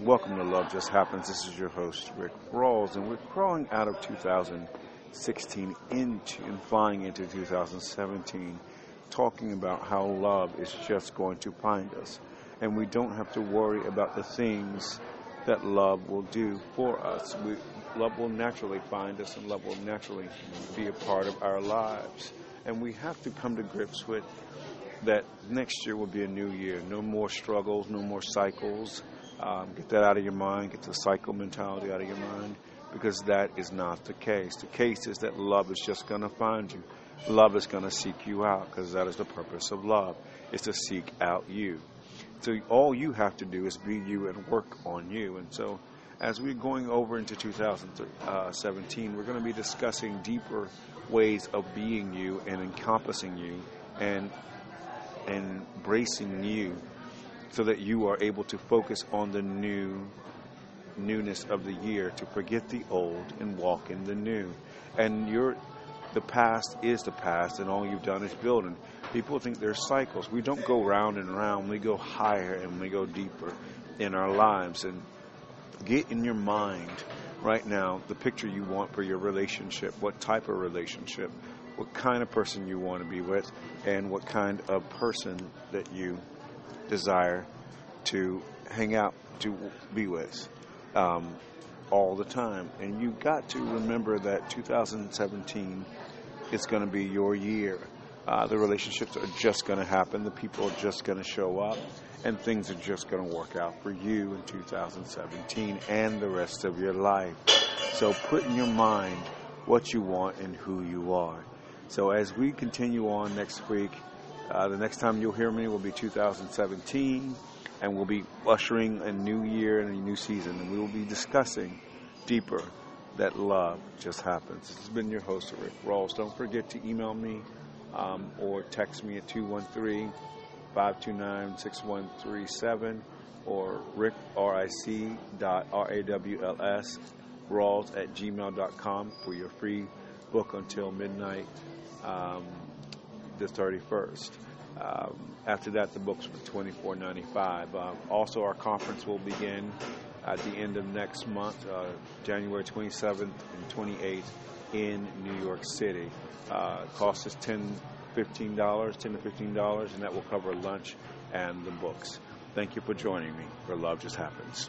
Welcome to Love Just Happens. This is your host, Rick Rawls, and we're crawling out of 2016 into and flying into 2017, talking about how love is just going to find us. And we don't have to worry about the things that love will do for us. We, love will naturally find us, and love will naturally be a part of our lives. And we have to come to grips with that next year will be a new year. No more struggles, no more cycles um, get that out of your mind, get the cycle mentality out of your mind, because that is not the case. The case is that love is just going to find you. Love is going to seek you out, because that is the purpose of love, is to seek out you. So all you have to do is be you and work on you. And so as we're going over into 2017, we're going to be discussing deeper ways of being you and encompassing you and embracing you so that you are able to focus on the new newness of the year, to forget the old and walk in the new. And your the past is the past, and all you've done is building. People think there's cycles. We don't go round and round. We go higher and we go deeper in our lives. And get in your mind right now the picture you want for your relationship. What type of relationship? What kind of person you want to be with, and what kind of person that you desire to hang out, to be with um, all the time. And you've got to remember that 2017 is going to be your year. Uh, the relationships are just going to happen. The people are just going to show up. And things are just going to work out for you in 2017 and the rest of your life. So put in your mind what you want and who you are. So as we continue on next week, uh, the next time you'll hear me will be 2017, and we'll be ushering a new year and a new season, and we will be discussing deeper that love just happens. This has been your host, Rick Rawls. Don't forget to email me um, or text me at 213 529 6137 or rick, R-I-C dot R-A-W-L-S, Rawls at gmail.com for your free book until midnight. Um, the 31st. Um, after that, the books were $24.95. Um, also, our conference will begin at the end of next month, uh, January 27th and 28th in New York City. Uh, cost us 10 $15, 10 to $15, and that will cover lunch and the books. Thank you for joining me, where love just happens.